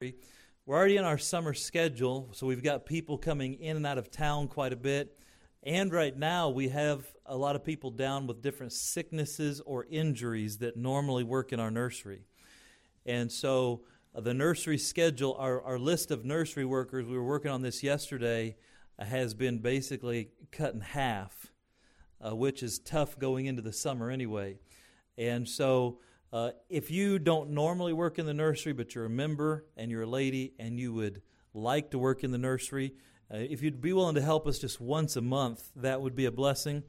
We're already in our summer schedule, so we've got people coming in and out of town quite a bit. And right now, we have a lot of people down with different sicknesses or injuries that normally work in our nursery. And so, uh, the nursery schedule, our, our list of nursery workers, we were working on this yesterday, uh, has been basically cut in half, uh, which is tough going into the summer anyway. And so, uh, if you don't normally work in the nursery, but you're a member and you're a lady and you would like to work in the nursery, uh, if you'd be willing to help us just once a month, that would be a blessing.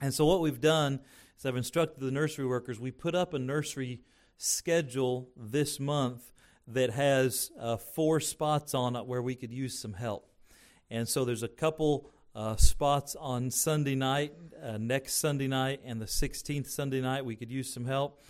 And so, what we've done is I've instructed the nursery workers, we put up a nursery schedule this month that has uh, four spots on it where we could use some help. And so, there's a couple uh, spots on Sunday night, uh, next Sunday night, and the 16th Sunday night. We could use some help.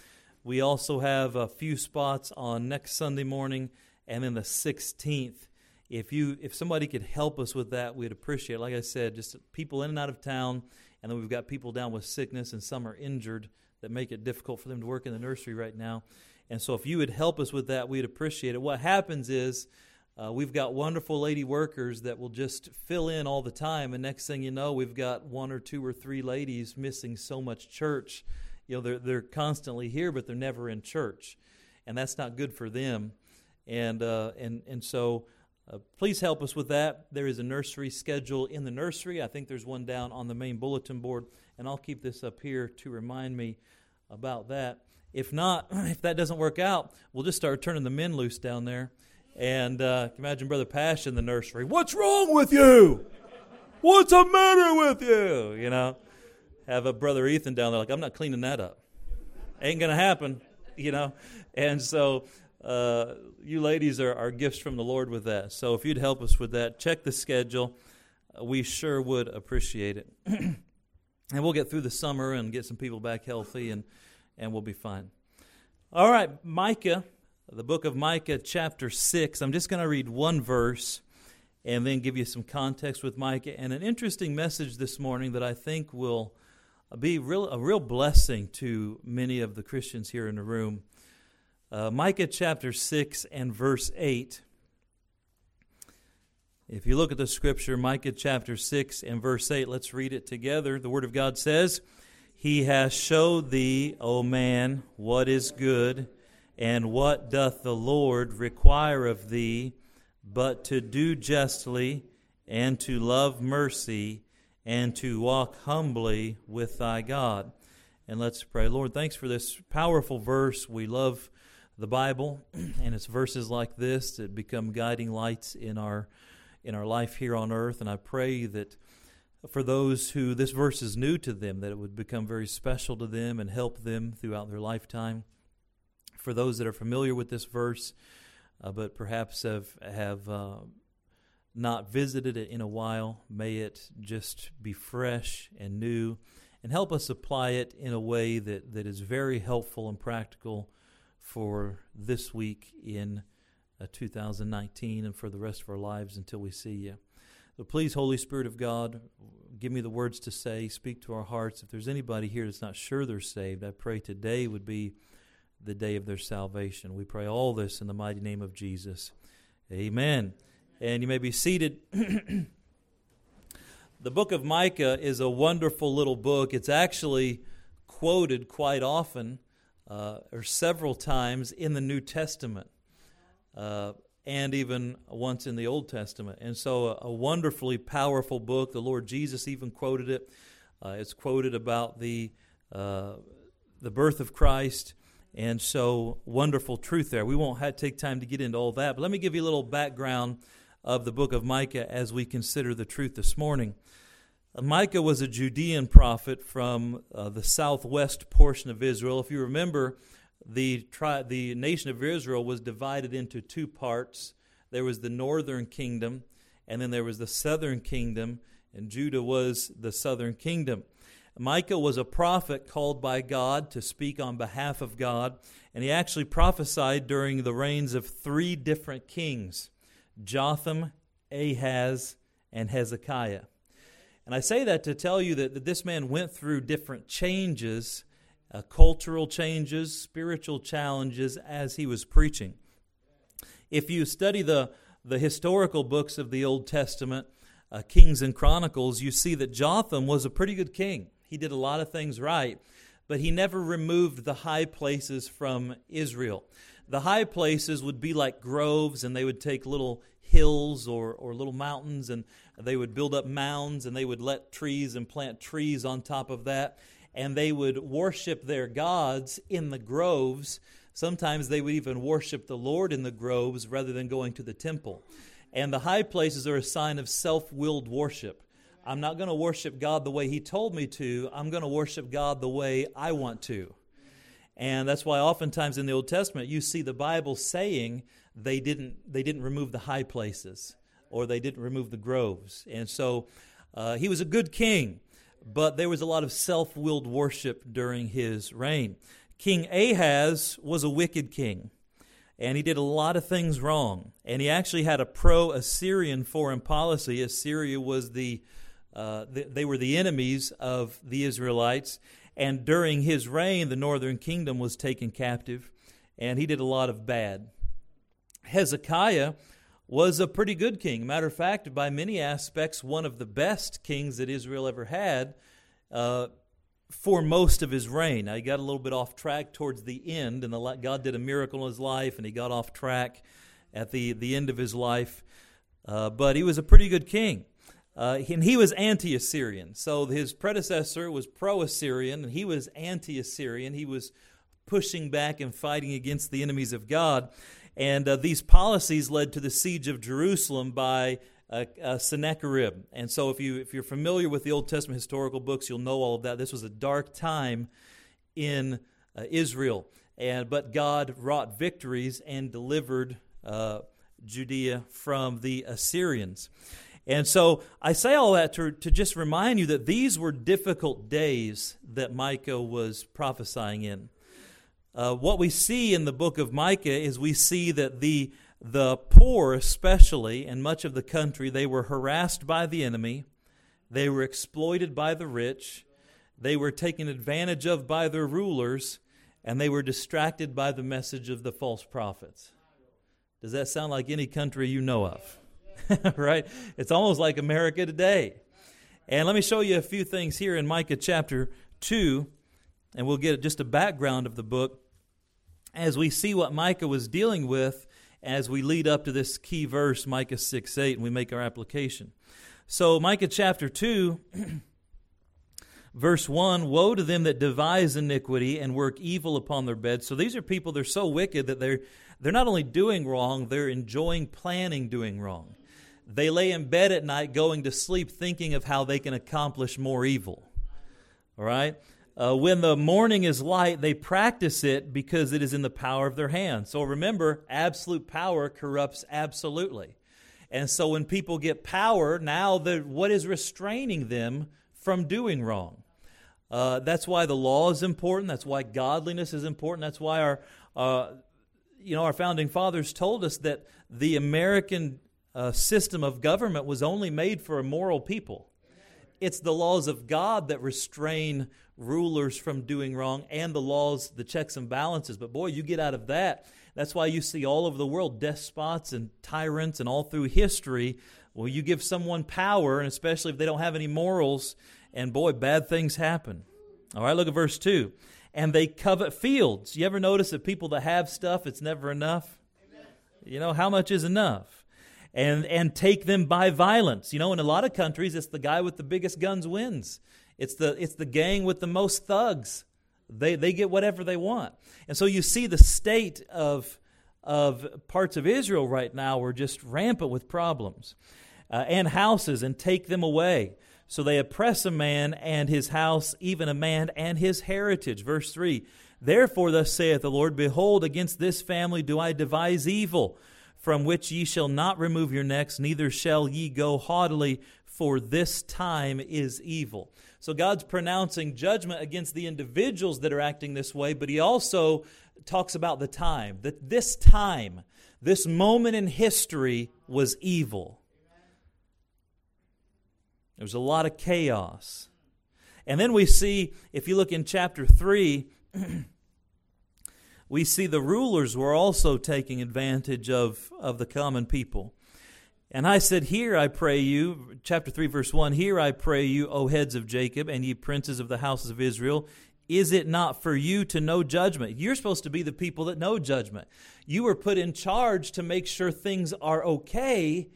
We also have a few spots on next Sunday morning and then the 16th. If you if somebody could help us with that, we'd appreciate it. Like I said, just people in and out of town, and then we've got people down with sickness and some are injured that make it difficult for them to work in the nursery right now. And so if you would help us with that, we'd appreciate it. What happens is uh, we've got wonderful lady workers that will just fill in all the time, and next thing you know, we've got one or two or three ladies missing so much church you know, they're, they're constantly here, but they're never in church. And that's not good for them. And, uh, and, and so uh, please help us with that. There is a nursery schedule in the nursery. I think there's one down on the main bulletin board. And I'll keep this up here to remind me about that. If not, if that doesn't work out, we'll just start turning the men loose down there. And uh, imagine Brother Pash in the nursery. What's wrong with you? What's the matter with you? You know? Have a brother Ethan down there like, I'm not cleaning that up. Ain't going to happen, you know? And so uh, you ladies are, are gifts from the Lord with that. So if you'd help us with that, check the schedule. Uh, we sure would appreciate it. and we'll get through the summer and get some people back healthy, and, and we'll be fine. All right, Micah, the book of Micah, chapter 6. I'm just going to read one verse and then give you some context with Micah and an interesting message this morning that I think will be real, a real blessing to many of the Christians here in the room. Uh, Micah chapter 6 and verse 8. If you look at the scripture, Micah chapter 6 and verse 8, let's read it together. The Word of God says, He has showed thee, O man, what is good, and what doth the Lord require of thee, but to do justly, and to love mercy, and to walk humbly with thy God. And let's pray. Lord, thanks for this powerful verse. We love the Bible, and it's verses like this that become guiding lights in our in our life here on earth. And I pray that for those who this verse is new to them, that it would become very special to them and help them throughout their lifetime. For those that are familiar with this verse, uh, but perhaps have have uh, not visited it in a while, may it just be fresh and new and help us apply it in a way that, that is very helpful and practical for this week in uh, 2019 and for the rest of our lives until we see you. So please, Holy Spirit of God, give me the words to say, speak to our hearts. If there's anybody here that's not sure they're saved, I pray today would be the day of their salvation. We pray all this in the mighty name of Jesus. Amen and you may be seated. the book of Micah is a wonderful little book. It's actually quoted quite often uh, or several times in the New Testament uh, and even once in the Old Testament. And so, a, a wonderfully powerful book. The Lord Jesus even quoted it. Uh, it's quoted about the, uh, the birth of Christ. And so, wonderful truth there. We won't have, take time to get into all that, but let me give you a little background of the book of Micah as we consider the truth this morning. Micah was a Judean prophet from uh, the southwest portion of Israel. If you remember, the, tri- the nation of Israel was divided into two parts. There was the northern kingdom, and then there was the southern kingdom, and Judah was the southern kingdom. Micah was a prophet called by God to speak on behalf of God, and he actually prophesied during the reigns of three different kings. Jotham, Ahaz, and Hezekiah. And I say that to tell you that, that this man went through different changes, uh, cultural changes, spiritual challenges as he was preaching. If you study the, the historical books of the Old Testament, uh, Kings and Chronicles, you see that Jotham was a pretty good king. He did a lot of things right, but he never removed the high places from Israel. The high places would be like groves, and they would take little hills or, or little mountains, and they would build up mounds, and they would let trees and plant trees on top of that, and they would worship their gods in the groves. Sometimes they would even worship the Lord in the groves rather than going to the temple. And the high places are a sign of self willed worship. I'm not going to worship God the way He told me to. I'm going to worship God the way I want to. And that's why oftentimes in the Old Testament you see the Bible saying they didn't, they didn't remove the high places or they didn't remove the groves. And so uh, he was a good king, but there was a lot of self willed worship during his reign. King Ahaz was a wicked king and he did a lot of things wrong. And he actually had a pro Assyrian foreign policy. Assyria was the, uh, the, they were the enemies of the Israelites. And during his reign, the northern kingdom was taken captive, and he did a lot of bad. Hezekiah was a pretty good king. Matter of fact, by many aspects, one of the best kings that Israel ever had. Uh, for most of his reign. Now, he got a little bit off track towards the end, and the, God did a miracle in his life, and he got off track at the, the end of his life. Uh, but he was a pretty good king. Uh, and he was anti Assyrian. So his predecessor was pro Assyrian, and he was anti Assyrian. He was pushing back and fighting against the enemies of God. And uh, these policies led to the siege of Jerusalem by uh, uh, Sennacherib. And so, if, you, if you're familiar with the Old Testament historical books, you'll know all of that. This was a dark time in uh, Israel. And, but God wrought victories and delivered uh, Judea from the Assyrians. And so I say all that to, to just remind you that these were difficult days that Micah was prophesying in. Uh, what we see in the book of Micah is we see that the the poor, especially, in much of the country, they were harassed by the enemy, they were exploited by the rich, they were taken advantage of by their rulers, and they were distracted by the message of the false prophets. Does that sound like any country you know of? right? It's almost like America today. And let me show you a few things here in Micah chapter 2, and we'll get just a background of the book as we see what Micah was dealing with as we lead up to this key verse, Micah 6 8, and we make our application. So, Micah chapter 2, verse 1 Woe to them that devise iniquity and work evil upon their beds. So, these are people, they're so wicked that they're, they're not only doing wrong, they're enjoying planning doing wrong. They lay in bed at night going to sleep thinking of how they can accomplish more evil. All right? Uh, when the morning is light, they practice it because it is in the power of their hands. So remember, absolute power corrupts absolutely. And so when people get power, now what is restraining them from doing wrong? Uh, that's why the law is important. That's why godliness is important. That's why our, uh, you know, our founding fathers told us that the American uh, system of government was only made for a moral people. It's the laws of God that restrain rulers from doing wrong and the laws, the checks and balances. But boy, you get out of that. That's why you see all over the world despots and tyrants and all through history. Well, you give someone power, and especially if they don't have any morals, and boy, bad things happen. All right, look at verse 2. And they covet fields. You ever notice that people that have stuff, it's never enough? You know, how much is enough? And, and take them by violence. You know, in a lot of countries, it's the guy with the biggest guns wins. It's the, it's the gang with the most thugs. They, they get whatever they want. And so you see the state of, of parts of Israel right now are just rampant with problems. Uh, and houses, and take them away. So they oppress a man and his house, even a man and his heritage. Verse 3 Therefore, thus saith the Lord, Behold, against this family do I devise evil, from which ye shall not remove your necks, neither shall ye go haughtily, for this time is evil. So God's pronouncing judgment against the individuals that are acting this way, but He also talks about the time, that this time, this moment in history was evil. There was a lot of chaos. And then we see, if you look in chapter 3, we see the rulers were also taking advantage of, of the common people. And I said, Here I pray you, chapter 3, verse 1, Here I pray you, O heads of Jacob, and ye princes of the houses of Israel, is it not for you to know judgment? You're supposed to be the people that know judgment. You were put in charge to make sure things are okay.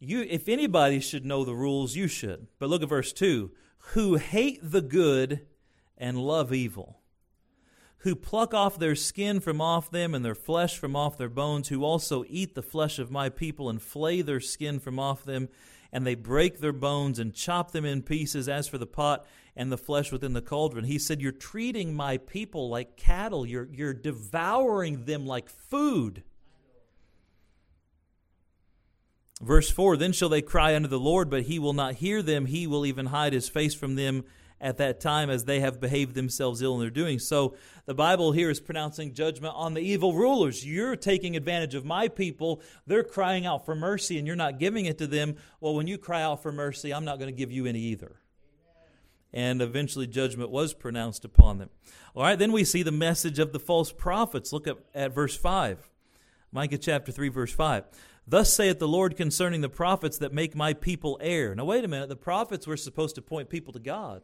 You, if anybody should know the rules, you should. But look at verse 2 who hate the good and love evil who pluck off their skin from off them and their flesh from off their bones, who also eat the flesh of my people and flay their skin from off them, and they break their bones and chop them in pieces as for the pot and the flesh within the cauldron. He said, You're treating my people like cattle, you're, you're devouring them like food. Verse 4 Then shall they cry unto the Lord, but he will not hear them. He will even hide his face from them at that time as they have behaved themselves ill in their doing. So the Bible here is pronouncing judgment on the evil rulers. You're taking advantage of my people. They're crying out for mercy and you're not giving it to them. Well, when you cry out for mercy, I'm not going to give you any either. And eventually judgment was pronounced upon them. All right, then we see the message of the false prophets. Look at, at verse 5. Micah chapter 3, verse 5. Thus saith the Lord concerning the prophets that make my people err. Now, wait a minute. The prophets were supposed to point people to God.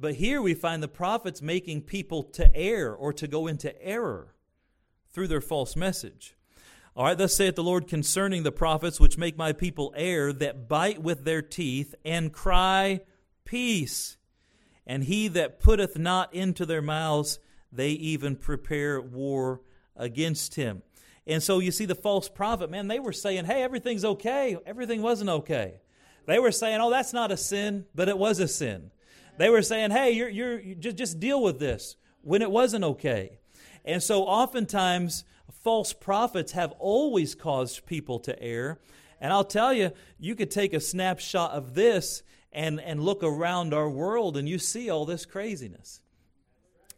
But here we find the prophets making people to err or to go into error through their false message. All right, thus saith the Lord concerning the prophets which make my people err, that bite with their teeth and cry, Peace. And he that putteth not into their mouths, they even prepare war against him. And so you see the false prophet, man, they were saying, Hey, everything's okay. Everything wasn't okay. They were saying, Oh, that's not a sin, but it was a sin. They were saying, hey, you're, you're, you just, just deal with this when it wasn't okay. And so oftentimes, false prophets have always caused people to err. And I'll tell you, you could take a snapshot of this and, and look around our world and you see all this craziness.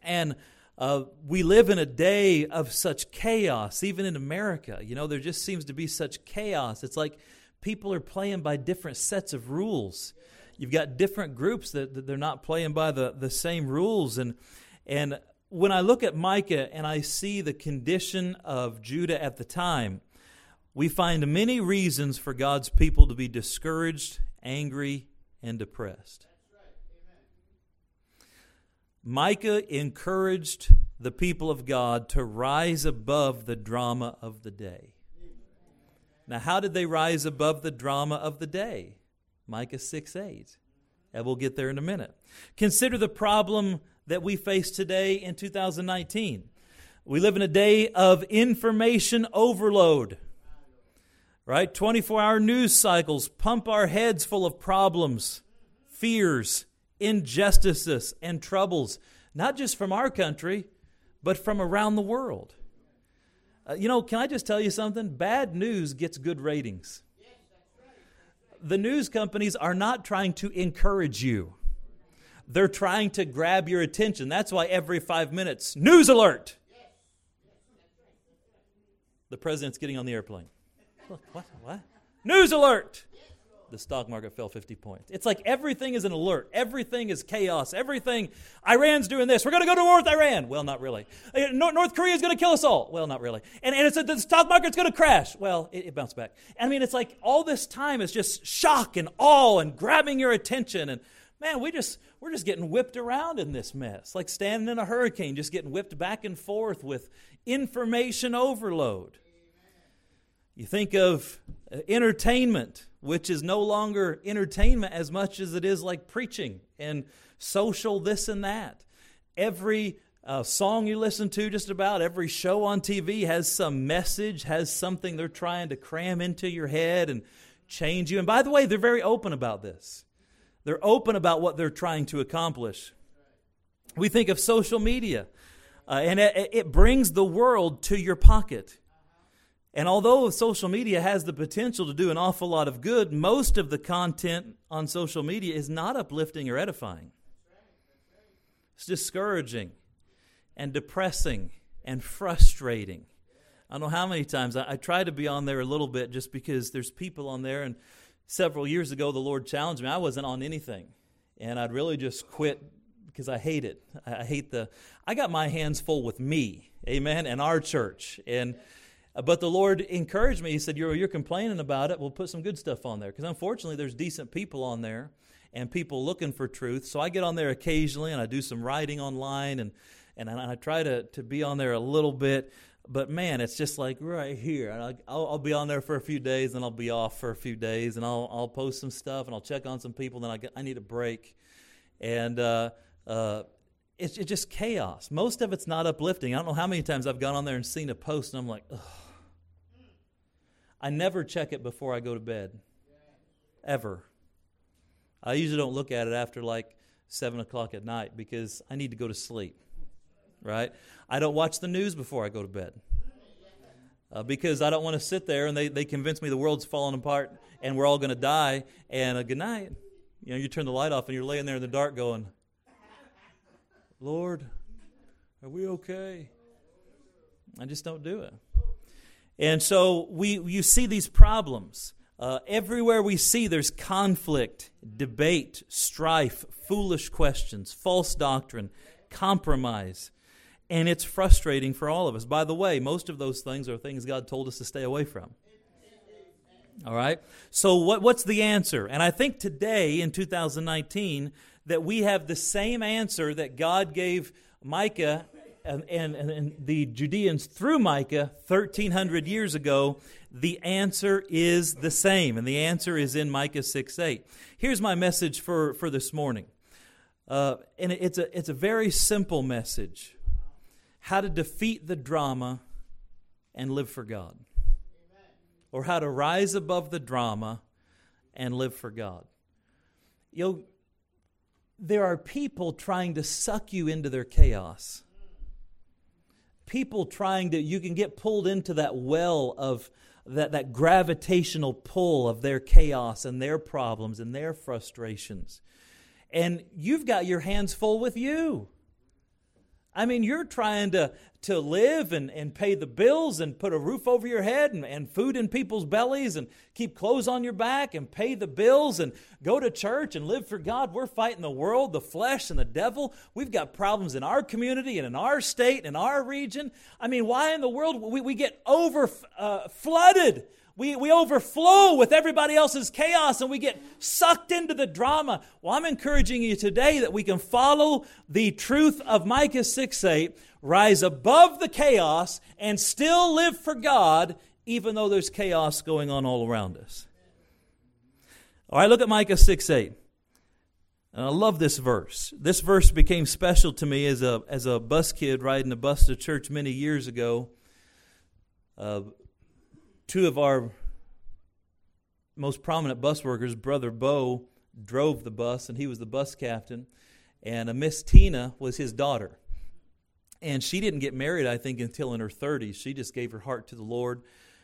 And uh, we live in a day of such chaos, even in America. You know, there just seems to be such chaos. It's like people are playing by different sets of rules you've got different groups that, that they're not playing by the, the same rules. And, and when I look at Micah and I see the condition of Judah at the time, we find many reasons for God's people to be discouraged, angry, and depressed. Micah encouraged the people of God to rise above the drama of the day. Now, how did they rise above the drama of the day? Micah 6 8. And we'll get there in a minute. Consider the problem that we face today in 2019. We live in a day of information overload. Right? 24 hour news cycles pump our heads full of problems, fears, injustices, and troubles, not just from our country, but from around the world. Uh, you know, can I just tell you something? Bad news gets good ratings the news companies are not trying to encourage you. They're trying to grab your attention. That's why every five minutes, news alert. The president's getting on the airplane. What? What? News alert the stock market fell 50 points. It's like everything is an alert. Everything is chaos. Everything, Iran's doing this. We're going to go to war with Iran. Well, not really. Uh, North Korea is going to kill us all. Well, not really. And, and it's the stock market's going to crash. Well, it, it bounced back. I mean, it's like all this time is just shock and awe and grabbing your attention. And man, we just, we're just getting whipped around in this mess. Like standing in a hurricane, just getting whipped back and forth with information overload. You think of uh, entertainment which is no longer entertainment as much as it is like preaching and social this and that. Every uh, song you listen to, just about every show on TV has some message, has something they're trying to cram into your head and change you. And by the way, they're very open about this. They're open about what they're trying to accomplish. We think of social media, uh, and it, it brings the world to your pocket. And although social media has the potential to do an awful lot of good, most of the content on social media is not uplifting or edifying. It's discouraging and depressing and frustrating. I don't know how many times I, I, try to be on there a little bit just because there's people on there. And several years ago, the Lord challenged me. I wasn't on anything, and I'd really just quit because I hate it. I hate the. I got my hands full with me, Amen, and our church, and. But the Lord encouraged me. He said, "You're you're complaining about it. We'll put some good stuff on there because unfortunately, there's decent people on there, and people looking for truth. So I get on there occasionally, and I do some writing online, and and I try to to be on there a little bit but man, it's just like right here. I'll, I'll, be on there for a few days, and I'll be off for a few days, and I'll, I'll post some stuff, and I'll check on some people. Then I, get, I need a break, and uh, uh, it's, it's just chaos. Most of it's not uplifting. I don't know how many times I've gone on there and seen a post, and I'm like, Ugh. I never check it before I go to bed, ever. I usually don't look at it after like seven o'clock at night because I need to go to sleep right? I don't watch the news before I go to bed uh, because I don't want to sit there and they, they convince me the world's falling apart and we're all going to die. And a good night. You know, you turn the light off and you're laying there in the dark going, Lord, are we okay? I just don't do it. And so we, you see these problems. Uh, everywhere we see, there's conflict, debate, strife, foolish questions, false doctrine, compromise and it's frustrating for all of us. By the way, most of those things are things God told us to stay away from. All right? So, what, what's the answer? And I think today in 2019 that we have the same answer that God gave Micah and, and, and the Judeans through Micah 1,300 years ago. The answer is the same, and the answer is in Micah 6 8. Here's my message for, for this morning. Uh, and it's a, it's a very simple message how to defeat the drama and live for God. Or how to rise above the drama and live for God. You know, there are people trying to suck you into their chaos. People trying to, you can get pulled into that well of that, that gravitational pull of their chaos and their problems and their frustrations. And you've got your hands full with you. I mean, you're trying to, to live and, and pay the bills and put a roof over your head and, and food in people's bellies and keep clothes on your back and pay the bills and go to church and live for God. We're fighting the world, the flesh, and the devil. We've got problems in our community and in our state and in our region. I mean, why in the world we, we get over uh, flooded we, we overflow with everybody else's chaos and we get sucked into the drama. Well, I'm encouraging you today that we can follow the truth of Micah 6 8, rise above the chaos, and still live for God, even though there's chaos going on all around us. All right, look at Micah 6 8. And I love this verse. This verse became special to me as a, as a bus kid riding a bus to church many years ago. Uh, two of our most prominent bus workers, Brother Bo, drove the bus, and he was the bus captain. And a Miss Tina was his daughter. And she didn't get married, I think, until in her 30s. She just gave her heart to the Lord.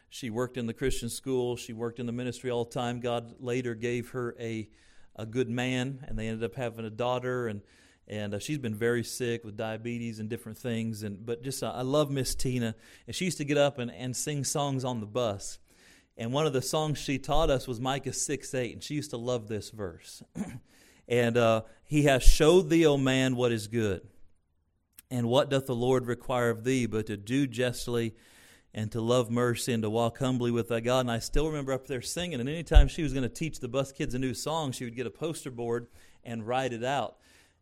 She worked in the Christian school. She worked in the ministry all the time. God later gave her a, a good man, and they ended up having a daughter. And and uh, she's been very sick with diabetes and different things. And but just uh, I love Miss Tina, and she used to get up and, and sing songs on the bus. And one of the songs she taught us was Micah six eight, and she used to love this verse. and uh, he has showed thee, O man, what is good, and what doth the Lord require of thee, but to do justly. And to love mercy and to walk humbly with thy God. And I still remember up there singing. And anytime she was going to teach the bus kids a new song, she would get a poster board and write it out.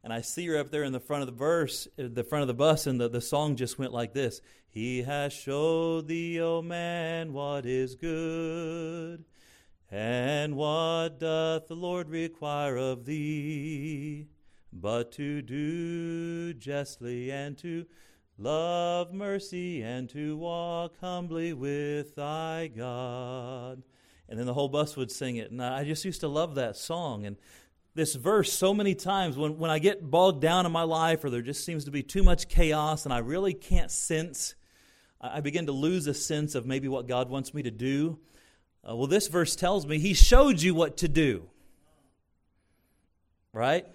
And I see her up there in the front of the verse, the front of the bus, and the, the song just went like this He has showed thee, O man, what is good, and what doth the Lord require of thee, but to do justly and to love mercy and to walk humbly with thy God. And then the whole bus would sing it. And I just used to love that song. And this verse so many times when, when I get bogged down in my life or there just seems to be too much chaos and I really can't sense, I begin to lose a sense of maybe what God wants me to do. Uh, well, this verse tells me He showed you what to do. Right?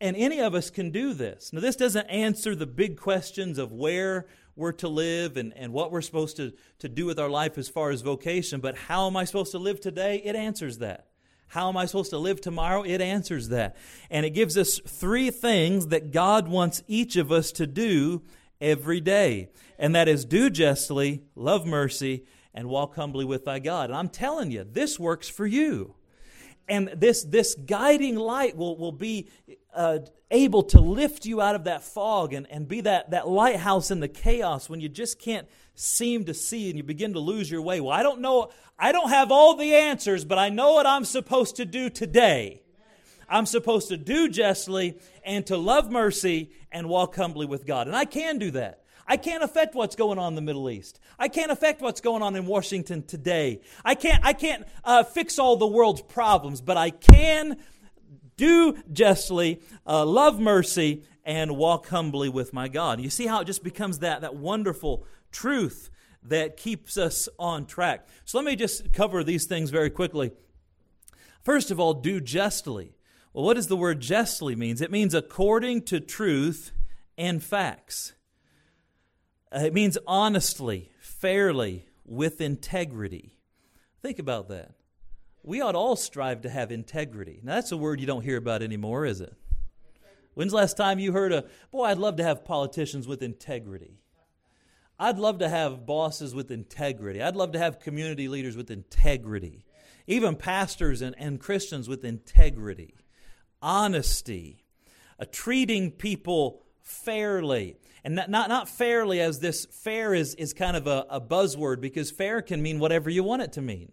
And any of us can do this. Now, this doesn't answer the big questions of where we're to live and, and what we're supposed to, to do with our life as far as vocation, but how am I supposed to live today? It answers that. How am I supposed to live tomorrow? It answers that. And it gives us three things that God wants each of us to do every day. And that is do justly, love mercy, and walk humbly with thy God. And I'm telling you, this works for you. And this, this guiding light will, will be uh, able to lift you out of that fog and, and be that, that lighthouse in the chaos when you just can't seem to see and you begin to lose your way. Well, I don't know, I don't have all the answers, but I know what I'm supposed to do today. I'm supposed to do justly and to love mercy and walk humbly with God. And I can do that. I can't affect what's going on in the Middle East. I can't affect what's going on in Washington today. I can't, I can't uh, fix all the world's problems, but I can do justly, uh, love mercy, and walk humbly with my God. You see how it just becomes that, that wonderful truth that keeps us on track. So let me just cover these things very quickly. First of all, do justly. Well, what does the word justly means? It means according to truth and facts. Uh, it means honestly, fairly, with integrity. Think about that. We ought all strive to have integrity. Now, that's a word you don't hear about anymore, is it? When's the last time you heard a, boy, I'd love to have politicians with integrity? I'd love to have bosses with integrity. I'd love to have community leaders with integrity. Even pastors and, and Christians with integrity, honesty, uh, treating people fairly. And not, not, not fairly as this fair is, is kind of a, a buzzword because fair can mean whatever you want it to mean.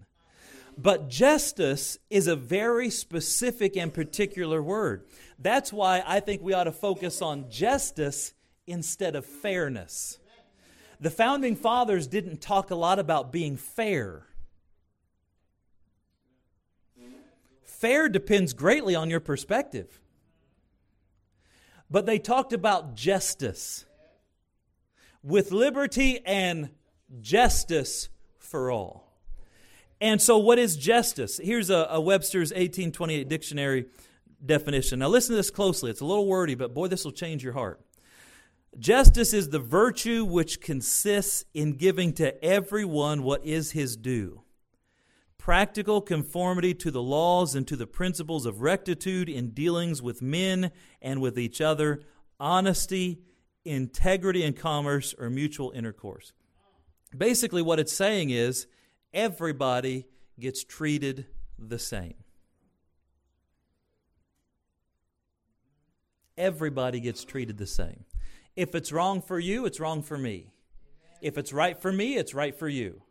But justice is a very specific and particular word. That's why I think we ought to focus on justice instead of fairness. The founding fathers didn't talk a lot about being fair. Fair depends greatly on your perspective. But they talked about justice with liberty and justice for all. And so, what is justice? Here's a, a, Webster's 1828 dictionary definition. Now, listen to this closely. It's a little wordy, but boy, this will change your heart. Justice is the virtue which consists in giving to everyone what is his due. Practical conformity to the laws and to the principles of rectitude in dealings with men and with each other, honesty, integrity in commerce, or mutual intercourse. Basically, what it's saying is everybody gets treated the same. Everybody gets treated the same. If it's wrong for you, it's wrong for me. If it's right for me, it's right for you.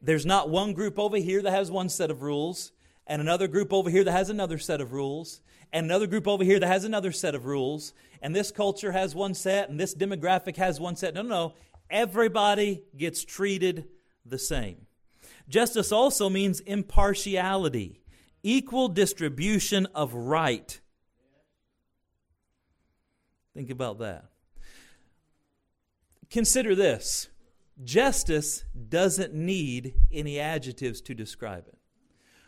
There's not one group over here that has one set of rules, and another group over here that has another set of rules, and another group over here that has another set of rules, and this culture has one set, and this demographic has one set. No, no, no. Everybody gets treated the same. Justice also means impartiality, equal distribution of right. Think about that. Consider this justice doesn't need any adjectives to describe it.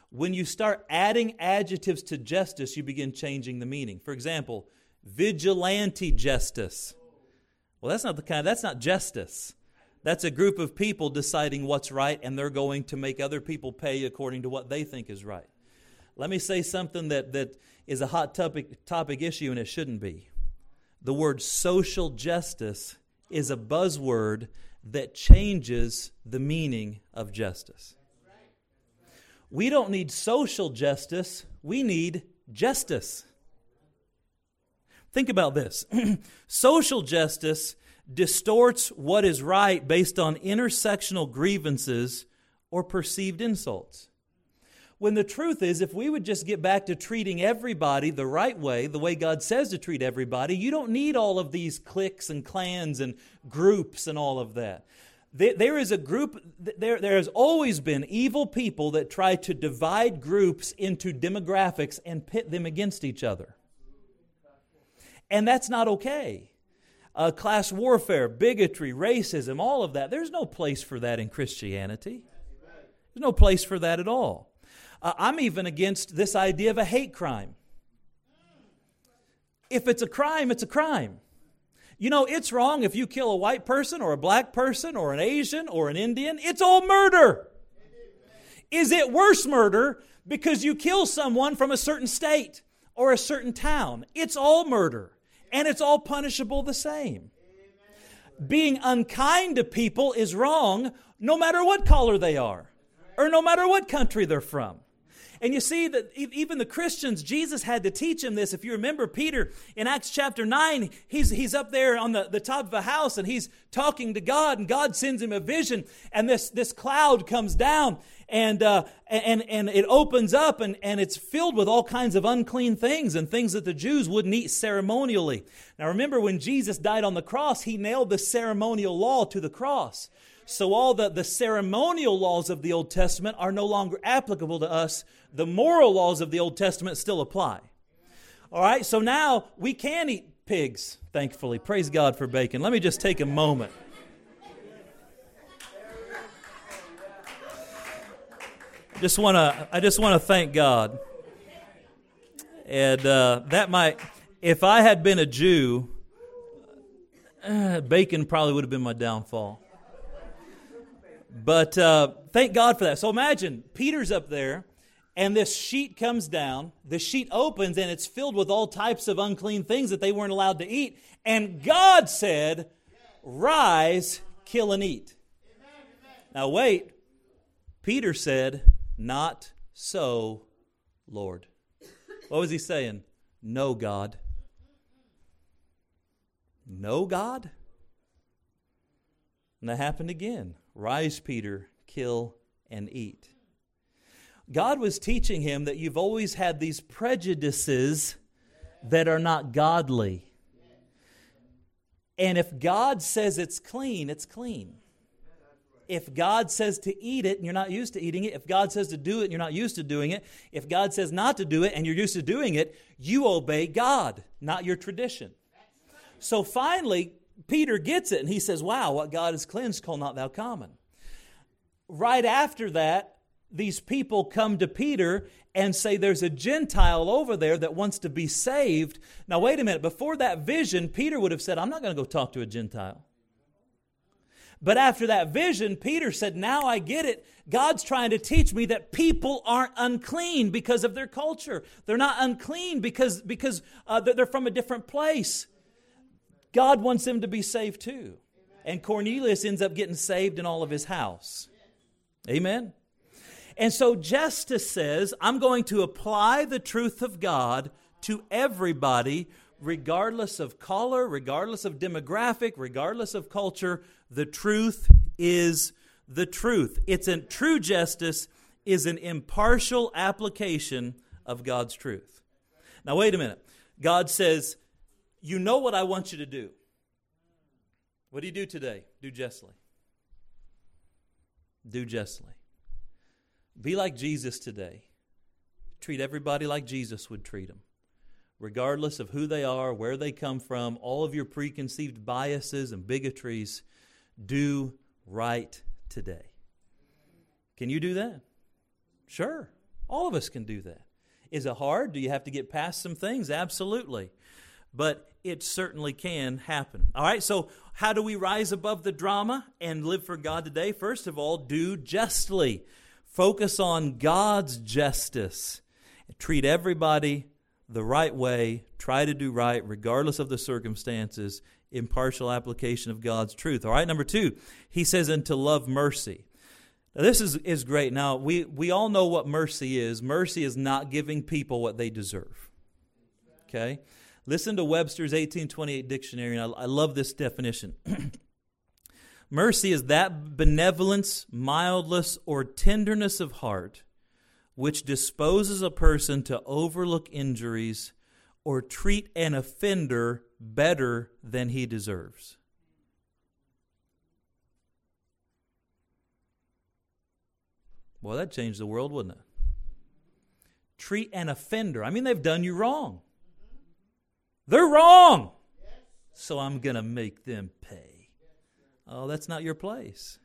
When you start adding adjectives to justice, you begin changing the meaning. For example, vigilante justice. Well, that's not the kind, that's not justice. That's a group of people deciding what's right and they're going to make other people pay according to what they think is right. Let me say something that, that is a hot topic, topic issue and it shouldn't be. The word social justice is a buzzword that changes the meaning of justice. We don't need social justice, we need justice. Think about this social justice distorts what is right based on intersectional grievances or perceived insults. When the truth is, if we would just get back to treating everybody the right way, the way God says to treat everybody, you don't need all of these cliques and clans and groups and all of that. There is a group, there, there has always been evil people that try to divide groups into demographics and pit them against each other. And that's not okay. Uh, class warfare, bigotry, racism, all of that, there's no place for that in Christianity. There's no place for that at all. Uh, I'm even against this idea of a hate crime. If it's a crime, it's a crime. You know, it's wrong if you kill a white person or a black person or an Asian or an Indian. It's all murder. Is it worse murder because you kill someone from a certain state or a certain town? It's all murder, and it's all punishable the same. Being unkind to people is wrong no matter what color they are or no matter what country they're from. And you see that even the Christians, Jesus had to teach them this. If you remember Peter in Acts chapter 9, he's, he's up there on the, the top of a house and he's talking to God, and God sends him a vision, and this, this cloud comes down and, uh, and, and it opens up and, and it's filled with all kinds of unclean things and things that the Jews wouldn't eat ceremonially. Now remember, when Jesus died on the cross, he nailed the ceremonial law to the cross. So all the, the ceremonial laws of the Old Testament are no longer applicable to us. The moral laws of the Old Testament still apply. All right, so now we can eat pigs, thankfully. Praise God for bacon. Let me just take a moment. Just want to. I just want to thank God, and uh, that might. If I had been a Jew, uh, bacon probably would have been my downfall. But uh, thank God for that. So imagine Peter's up there, and this sheet comes down. The sheet opens, and it's filled with all types of unclean things that they weren't allowed to eat. And God said, Rise, kill, and eat. Now, wait. Peter said, Not so, Lord. What was he saying? No, God. No, God? And that happened again. Rise, Peter, kill and eat. God was teaching him that you've always had these prejudices that are not godly. And if God says it's clean, it's clean. If God says to eat it and you're not used to eating it, if God says to do it and you're not used to doing it, if God says not to do it and you're used to doing it, you obey God, not your tradition. So finally, Peter gets it and he says, Wow, what God has cleansed, call not thou common. Right after that, these people come to Peter and say, There's a Gentile over there that wants to be saved. Now, wait a minute. Before that vision, Peter would have said, I'm not going to go talk to a Gentile. But after that vision, Peter said, Now I get it. God's trying to teach me that people aren't unclean because of their culture. They're not unclean because, because uh, they're from a different place. God wants them to be saved too. And Cornelius ends up getting saved in all of his house. Amen. And so justice says, I'm going to apply the truth of God to everybody, regardless of color, regardless of demographic, regardless of culture. The truth is the truth. It's a true justice is an impartial application of God's truth. Now, wait a minute. God says, you know what I want you to do. What do you do today? Do justly. Do justly. Be like Jesus today. Treat everybody like Jesus would treat them. Regardless of who they are, where they come from, all of your preconceived biases and bigotries, do right today. Can you do that? Sure. All of us can do that. Is it hard? Do you have to get past some things? Absolutely but it certainly can happen. All right, so how do we rise above the drama and live for God today? First of all, do justly. Focus on God's justice. Treat everybody the right way. Try to do right, regardless of the circumstances. Impartial application of God's truth. All right, number two, he says, and to love mercy. Now, this is, is great. Now, we, we all know what mercy is. Mercy is not giving people what they deserve. Okay? Listen to Webster's 1828 dictionary, and I, I love this definition. Mercy is that benevolence, mildness, or tenderness of heart which disposes a person to overlook injuries or treat an offender better than he deserves. Well, that changed the world, wouldn't it? Treat an offender. I mean, they've done you wrong. They're wrong. So I'm going to make them pay. Oh, that's not your place.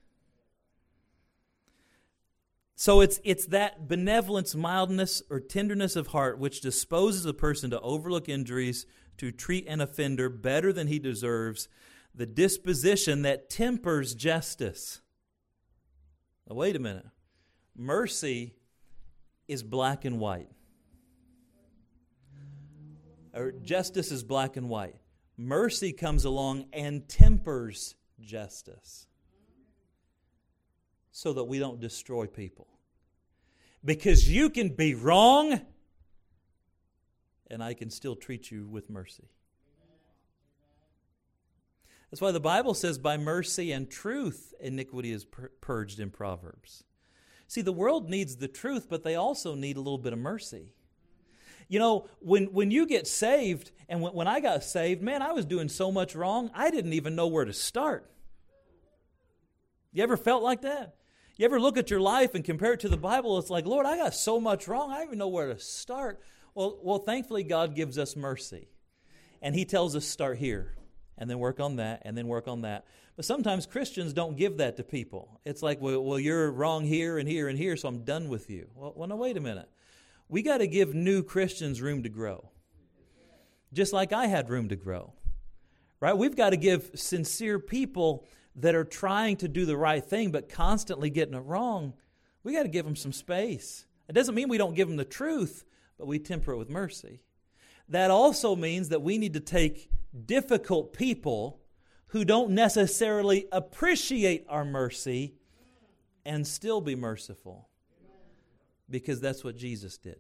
So it's, it's that benevolence, mildness, or tenderness of heart which disposes a person to overlook injuries, to treat an offender better than he deserves, the disposition that tempers justice. Now, wait a minute. Mercy is black and white. Or justice is black and white. Mercy comes along and tempers justice so that we don't destroy people. Because you can be wrong and I can still treat you with mercy. That's why the Bible says, by mercy and truth, iniquity is purged in Proverbs. See, the world needs the truth, but they also need a little bit of mercy. You know, when, when you get saved, and when, when I got saved, man, I was doing so much wrong, I didn't even know where to start. You ever felt like that? You ever look at your life and compare it to the Bible? It's like, Lord, I got so much wrong, I don't even know where to start. Well, well, thankfully, God gives us mercy. And He tells us, start here and then work on that, and then work on that. But sometimes Christians don't give that to people. It's like, well, well you're wrong here and here and here, so I'm done with you. Well, well no, wait a minute. We got to give new Christians room to grow, just like I had room to grow. Right? We've got to give sincere people that are trying to do the right thing but constantly getting it wrong, we got to give them some space. It doesn't mean we don't give them the truth, but we temper it with mercy. That also means that we need to take difficult people who don't necessarily appreciate our mercy and still be merciful because that's what Jesus did.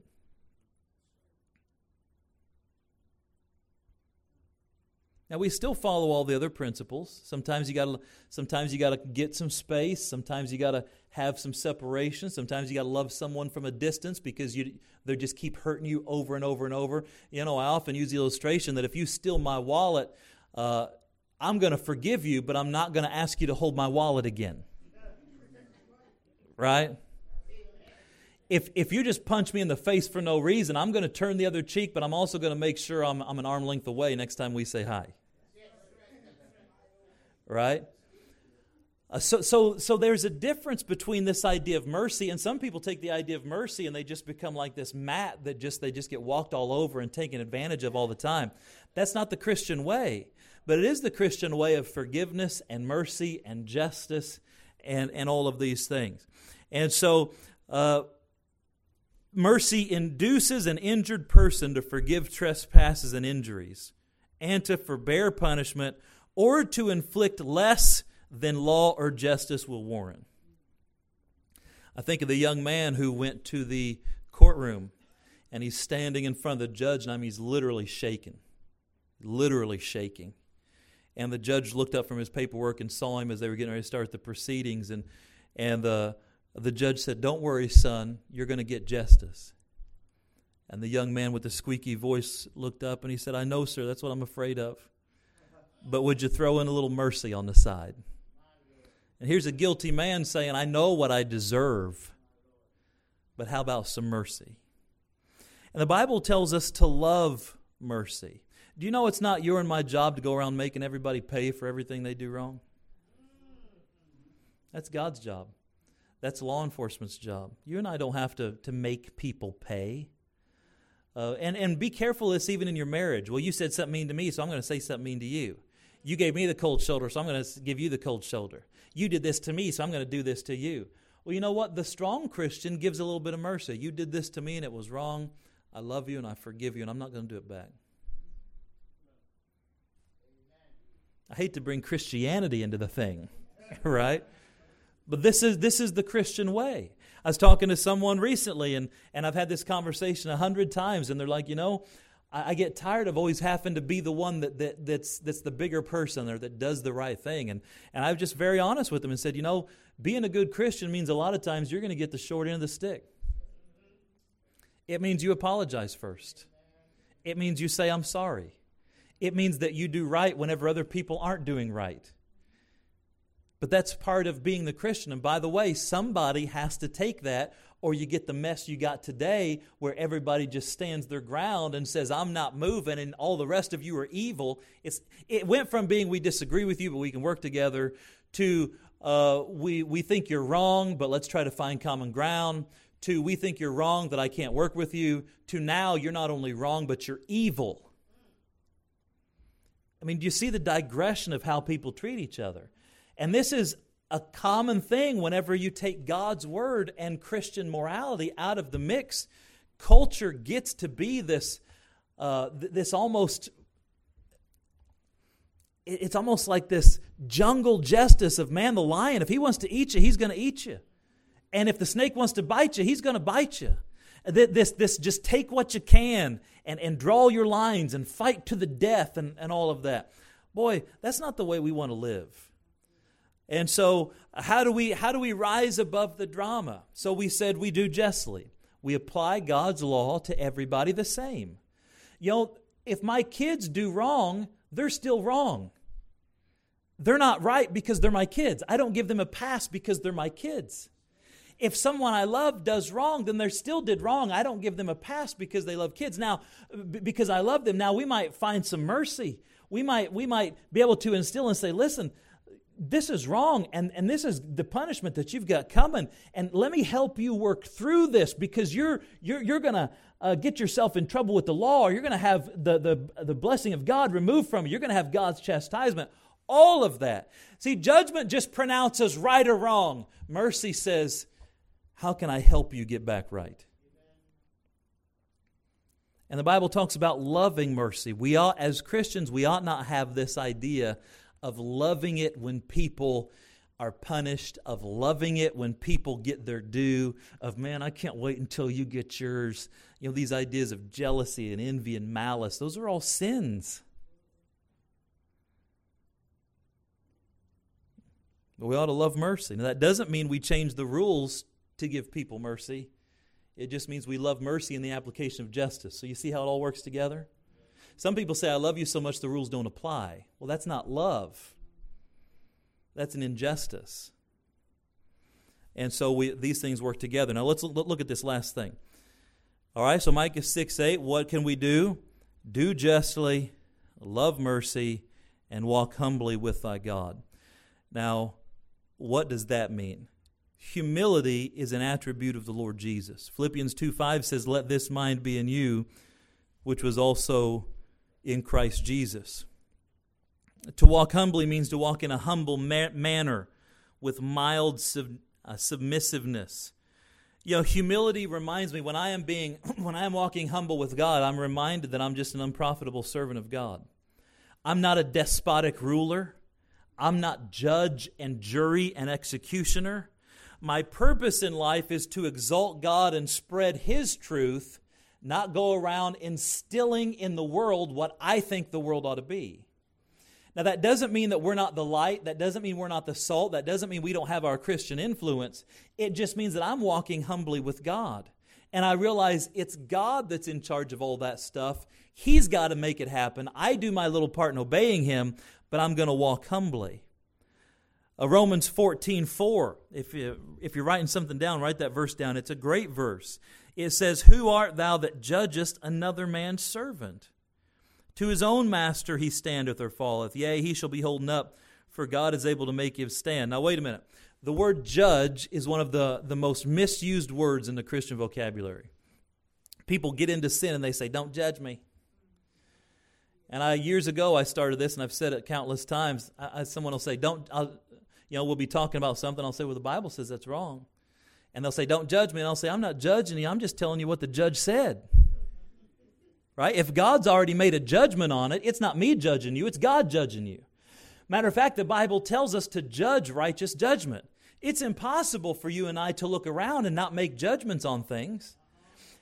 Now we still follow all the other principles. Sometimes you got to sometimes you got to get some space, sometimes you got to have some separation, sometimes you got to love someone from a distance because you they just keep hurting you over and over and over. You know, I often use the illustration that if you steal my wallet, uh, I'm going to forgive you, but I'm not going to ask you to hold my wallet again. Right? If, if you just punch me in the face for no reason, I'm going to turn the other cheek, but I'm also going to make sure I'm, I'm an arm length away next time we say hi right? Uh, so, so, so there's a difference between this idea of mercy, and some people take the idea of mercy and they just become like this mat that just they just get walked all over and taken advantage of all the time. That's not the Christian way, but it is the Christian way of forgiveness and mercy and justice and and all of these things. And so, uh, mercy induces an injured person to forgive trespasses and injuries, and to forbear punishment or to inflict less than law or justice will warrant. I think of the young man who went to the courtroom and he's standing in front of the judge, and I mean, he's literally shaking. Literally shaking. And the judge looked up from his paperwork and saw him as they were getting ready to start the proceedings. And, and the, the judge said, Don't worry, son, you're going to get justice. And the young man with the squeaky voice looked up and he said, I know, sir, that's what I'm afraid of but would you throw in a little mercy on the side? And here's a guilty man saying, I know what I deserve, but how about some mercy? And the Bible tells us to love mercy. Do you know it's not your and my job to go around making everybody pay for everything they do wrong? That's God's job. That's law enforcement's job. You and I don't have to, to make people pay. Uh, and, and be careful this even in your marriage. Well, you said something mean to me, so I'm going to say something mean to you. You gave me the cold shoulder, so I'm going to give you the cold shoulder. You did this to me, so I'm going to do this to you. Well, you know what? The strong Christian gives a little bit of mercy. You did this to me and it was wrong. I love you and I forgive you, and I'm not going to do it back. I hate to bring Christianity into the thing, right? But this is this is the Christian way. I was talking to someone recently, and, and I've had this conversation a hundred times, and they're like, you know, I, I, get tired of always having to be the one that, that, that's, that's the bigger person or that does the right thing. And, and I was just very honest with them and said, you know, being a good Christian means a lot of times you're going to get the short end of the stick. It means you apologize first. It means you say, I'm sorry. It means that you do right whenever other people aren't doing right. But that's part of being the Christian. And by the way, somebody has to take that, or you get the mess you got today where everybody just stands their ground and says, I'm not moving, and all the rest of you are evil. It's, it went from being we disagree with you, but we can work together, to uh, we, we think you're wrong, but let's try to find common ground, to we think you're wrong, that I can't work with you, to now you're not only wrong, but you're evil. I mean, do you see the digression of how people treat each other? And this is a common thing whenever you take God's word and Christian morality out of the mix. Culture gets to be this, uh, this almost it's almost like this jungle justice of man the lion if he wants to eat you he's going to eat you. And if the snake wants to bite you he's going to bite you. This, this just take what you can and, and draw your lines and fight to the death and, and all of that. Boy that's not the way we want to live and so how do we how do we rise above the drama so we said we do justly we apply god's law to everybody the same you know if my kids do wrong they're still wrong they're not right because they're my kids. I don't give them a pass because they're my kids. If someone I love does wrong, then they still did wrong. I don't give them a pass because they love kids. Now, because I love them, now we might find some mercy. We might, we might be able to instill and say, listen, this is wrong and, and this is the punishment that you've got coming and let me help you work through this because you're you're, you're to uh, get yourself in trouble with the law or you're to have the, the, the blessing of god removed from you you're to have god's chastisement all of that. See, judgment just pronounces right or wrong. Mercy says, How can I help you get back right? And the Bible talks about loving mercy. We ought, as Christians, we ought not have this idea of loving it when people are punished, of loving it when people get their due, of man, I can't wait until you get yours. You know, these ideas of jealousy and envy and malice, those are all sins. But we ought to love mercy. Now, that doesn't mean we change the rules to give people mercy. It just means we love mercy in the application of justice. So, you see how it all works together? Some people say, I love you so much the rules don't apply. Well, that's not love, that's an injustice. And so we, these things work together. Now, let's look at this last thing. All right, so Micah 6 8, what can we do? Do justly, love mercy, and walk humbly with thy God. Now, what does that mean? Humility is an attribute of the Lord Jesus. Philippians 2 5 says, Let this mind be in you, which was also in Christ Jesus. To walk humbly means to walk in a humble ma- manner with mild sub- uh, submissiveness. You know, humility reminds me when I am being when I am walking humble with God, I'm reminded that I'm just an unprofitable servant of God. I'm not a despotic ruler. I'm not judge and jury and executioner. My purpose in life is to exalt God and spread His truth, not go around instilling in the world what I think the world ought to be. Now, that doesn't mean that we're not the light. That doesn't mean we're not the salt. That doesn't mean we don't have our Christian influence. It just means that I'm walking humbly with God. And I realize it's God that's in charge of all that stuff. He's got to make it happen. I do my little part in obeying Him, but I'm going to walk humbly. Uh, Romans 14, 4. If, you, if you're writing something down, write that verse down. It's a great verse. It says, Who art thou that judgest another man's servant? To his own master he standeth or falleth. Yea, he shall be holden up, for God is able to make him stand. Now, wait a minute. The word judge is one of the, the most misused words in the Christian vocabulary. People get into sin and they say, Don't judge me. And I years ago I started this, and I've said it countless times. I, I, someone will say, "Don't," I'll, you know, we'll be talking about something. I'll say, "Well, the Bible says that's wrong," and they'll say, "Don't judge me," and I'll say, "I'm not judging you. I'm just telling you what the judge said." Right? If God's already made a judgment on it, it's not me judging you; it's God judging you. Matter of fact, the Bible tells us to judge righteous judgment. It's impossible for you and I to look around and not make judgments on things.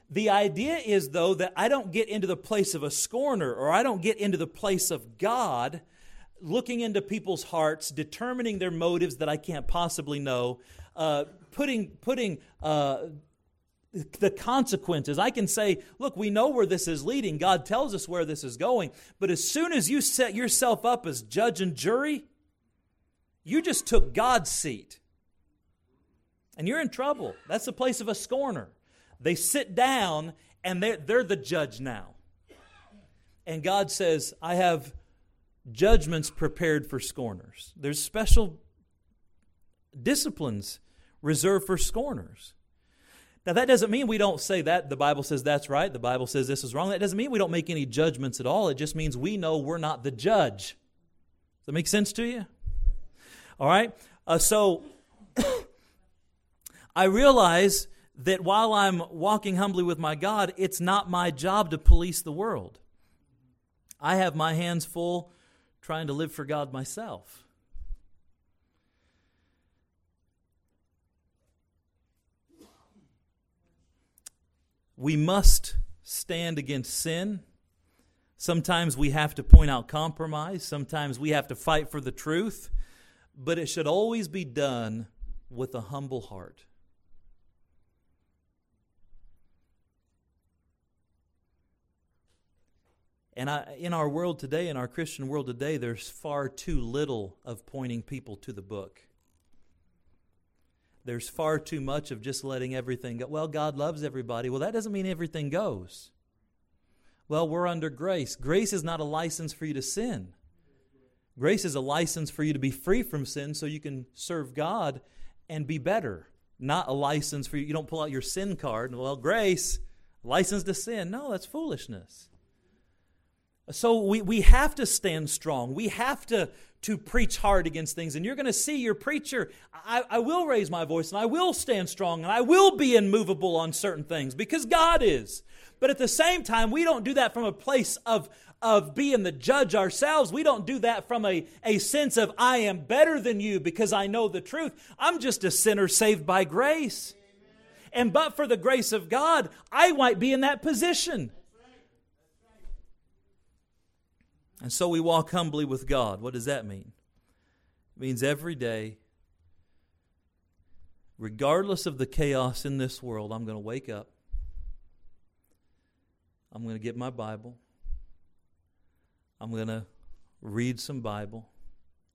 The idea is, though, that I don't get into the place of a scorner or I don't get into the place of God looking into people's hearts, determining their motives that I can't possibly know, uh, putting, putting uh, the consequences. I can say, look, we know where this is leading. God tells us where this is going. But as soon as you set yourself up as judge and jury, you just took God's seat. And you're in trouble. That's the place of a scorner. They sit down and they're, they're the judge now. And God says, I have judgments prepared for scorners. There's special disciplines reserved for scorners. Now, that doesn't mean we don't say that. The Bible says that's right. The Bible says this is wrong. That doesn't mean we don't make any judgments at all. It just means we know we're not the judge. Does that make sense to you? All right? Uh, so I realize that while I'm walking humbly with my God, it's not my job to police the world. I have my hands full trying to live for God myself. We must stand against sin. Sometimes we have to point out compromise. Sometimes we have to fight for the truth. But it should always be done with a humble heart. And I, in our world today, in our Christian world today, there's far too little of pointing people to the book. There's far too much of just letting everything go. Well, God loves everybody. Well, that doesn't mean everything goes. Well, we're under grace. Grace is not a license for you to sin. Grace is a license for you to be free from sin so you can serve God and be better. Not a license for you. You don't pull out your sin card and, well, grace, license to sin. No, that's foolishness. So we, we have to stand strong. We have to, to preach hard against things. And you're going to see your preacher, I, I will raise my voice and I will stand strong and I will be immovable on certain things because God is. But at the same time, we don't do that from a place of, of being the judge ourselves. We don't do that from a, a sense of, I am better than you because I know the truth. I'm just a sinner saved by grace. And but for the grace of God, I might be in that position. And so we walk humbly with God. What does that mean? It means every day, regardless of the chaos in this world, I'm going to wake up. I'm going to get my Bible. I'm going to read some Bible.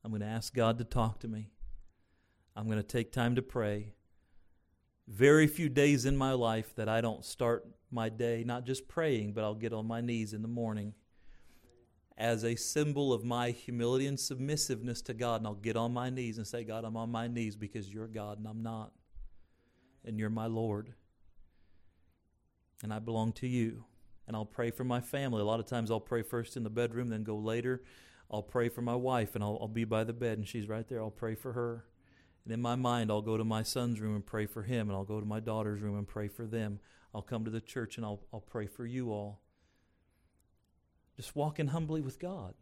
I'm going to ask God to talk to me. I'm going to take time to pray. Very few days in my life that I don't start my day not just praying, but I'll get on my knees in the morning as a symbol of my humility and submissiveness to God. And I'll get on my knees and say, God, I'm on my knees because you're God and I'm not. And you're my Lord. And I belong to you. And I'll pray for my family. A lot of times I'll pray first in the bedroom, then go later. I'll pray for my wife and I'll, I'll be by the bed and she's right there. I'll pray for her. And in my mind, I'll go to my son's room and pray for him. And I'll go to my daughter's room and pray for them. I'll come to the church and I'll, I'll pray for you all. Just walking humbly with God.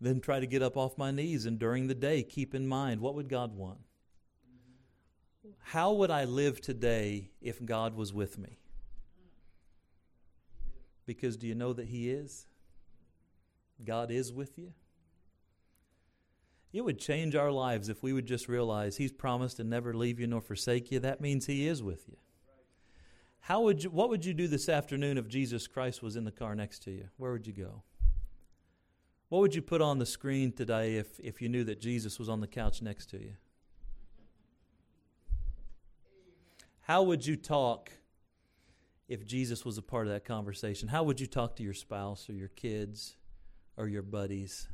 Then try to get up off my knees and during the day keep in mind what would God want? How would I live today if God was with me? Because do you know that He is? God is with you. It would change our lives if we would just realize He's promised to never leave you nor forsake you. That means He is with you. How would you, what would you do this afternoon if Jesus Christ was in the car next to you? Where would you go? What would you put on the screen today if, if you knew that Jesus was on the couch next to you? How would you talk if Jesus was a part of that conversation? How would you talk to your spouse or your kids or your buddies?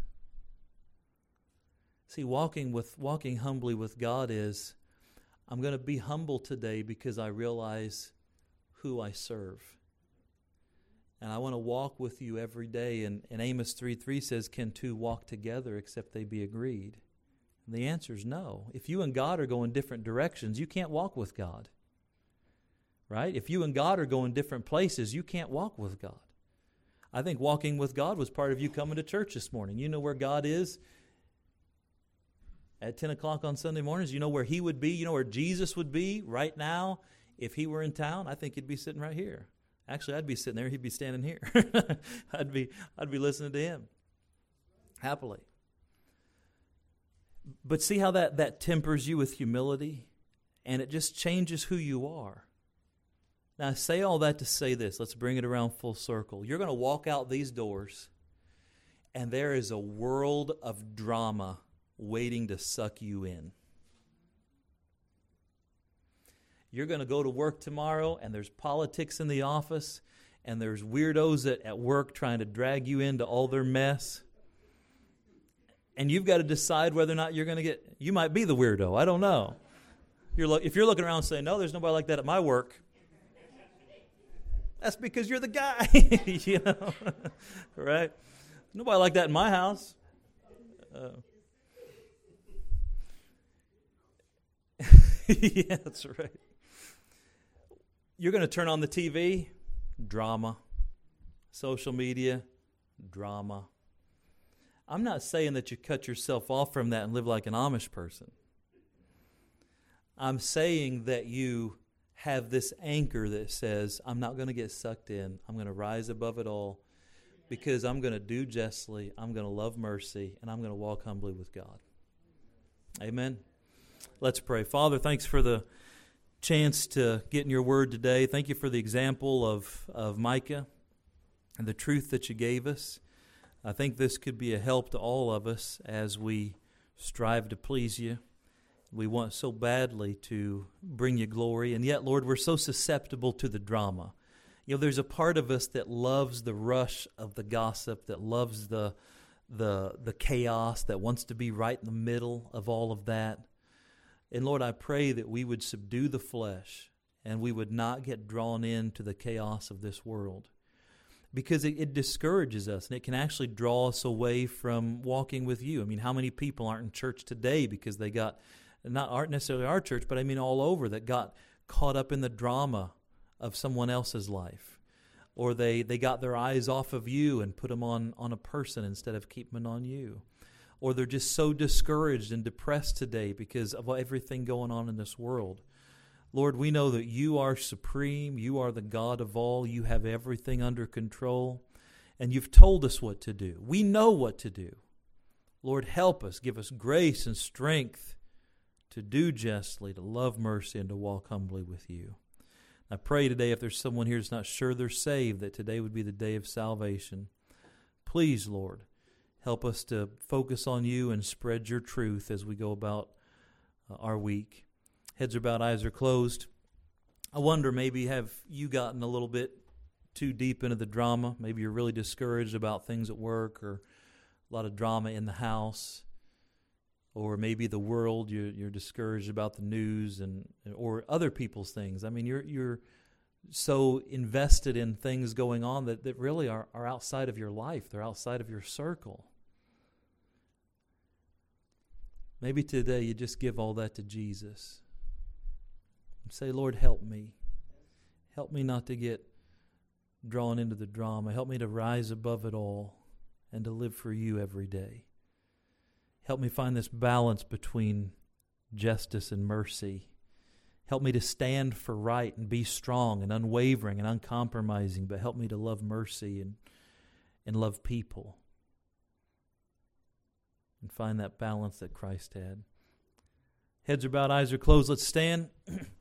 See, walking with walking humbly with God is I'm going to be humble today because I realize who I serve. And I want to walk with you every day. And, and Amos 3 3 says, Can two walk together except they be agreed? And the answer is no. If you and God are going different directions, you can't walk with God. Right? If you and God are going different places, you can't walk with God. I think walking with God was part of you coming to church this morning. You know where God is at 10 o'clock on Sunday mornings. You know where He would be. You know where Jesus would be right now if he were in town, I think he'd be sitting right here. Actually, I'd be sitting there, he'd be standing here. I'd be I'd be listening to him happily. But see how that, that tempers you with humility and it just changes who you are. Now, I say all that to say this. Let's bring it around full circle. You're going to walk out these doors, and there is a world of drama waiting to suck you in. You're going to go to work tomorrow, and there's politics in the office, and there's weirdos at, at work trying to drag you into all their mess. And you've got to decide whether or not you're going to get, you might be the weirdo. I don't know. You're lo- if you're looking around saying, no, there's nobody like that at my work, that's because you're the guy, you know, right? Nobody like that in my house. Uh, yeah, that's right. You're going to turn on the TV, drama. Social media, drama. I'm not saying that you cut yourself off from that and live like an Amish person. I'm saying that you have this anchor that says, I'm not going to get sucked in. I'm going to rise above it all because I'm going to do justly, I'm going to love mercy, and I'm going to walk humbly with God. Amen. Let's pray. Father, thanks for the chance to get in your word today. Thank you for the example of, of Micah and the truth that you gave us. I think this could be a help to all of us as we strive to please you. We want so badly to bring you glory, and yet, Lord, we're so susceptible to the drama. You know, there's a part of us that loves the rush of the gossip, that loves the the the chaos, that wants to be right in the middle of all of that. And Lord, I pray that we would subdue the flesh and we would not get drawn into the chaos of this world because it, it, discourages us and it can actually draw us away from walking with you. I mean, how many people aren't in church today because they got, not aren't necessarily our church, but I mean all over that got caught up in the drama of someone else's life. Or they, they got their eyes off of you and put them on, on a person instead of keeping them on you. Or they're just so discouraged and depressed today because of everything going on in this world. Lord, we know that you are supreme. You are the God of all. You have everything under control. And you've told us what to do. We know what to do. Lord, help us. Give us grace and strength to do justly, to love mercy, and to walk humbly with you. I pray today if there's someone here that's not sure they're saved, that today would be the day of salvation. Please, Lord, help us to focus on you and spread your truth as we go about uh, our week heads are bowed, eyes are closed. I wonder maybe have you gotten a little bit too deep into the drama? Maybe you're really discouraged about things at work or a lot of drama in the house. Or maybe the world, you're, you're discouraged about the news and or other people's things. I mean, you're you're so invested in things going on that, that really are, are outside of your life. They're outside of your circle. Maybe today you just give all that to Jesus say, Lord, help me. Help me not to get drawn into the drama. Help me to rise above it all and to live for you every day. Help me find this balance between justice and mercy. Help me to stand for right and be strong and unwavering and uncompromising, but help me to love mercy and, and love people and find that balance that Christ had. Heads are bowed, eyes are closed. Let's stand.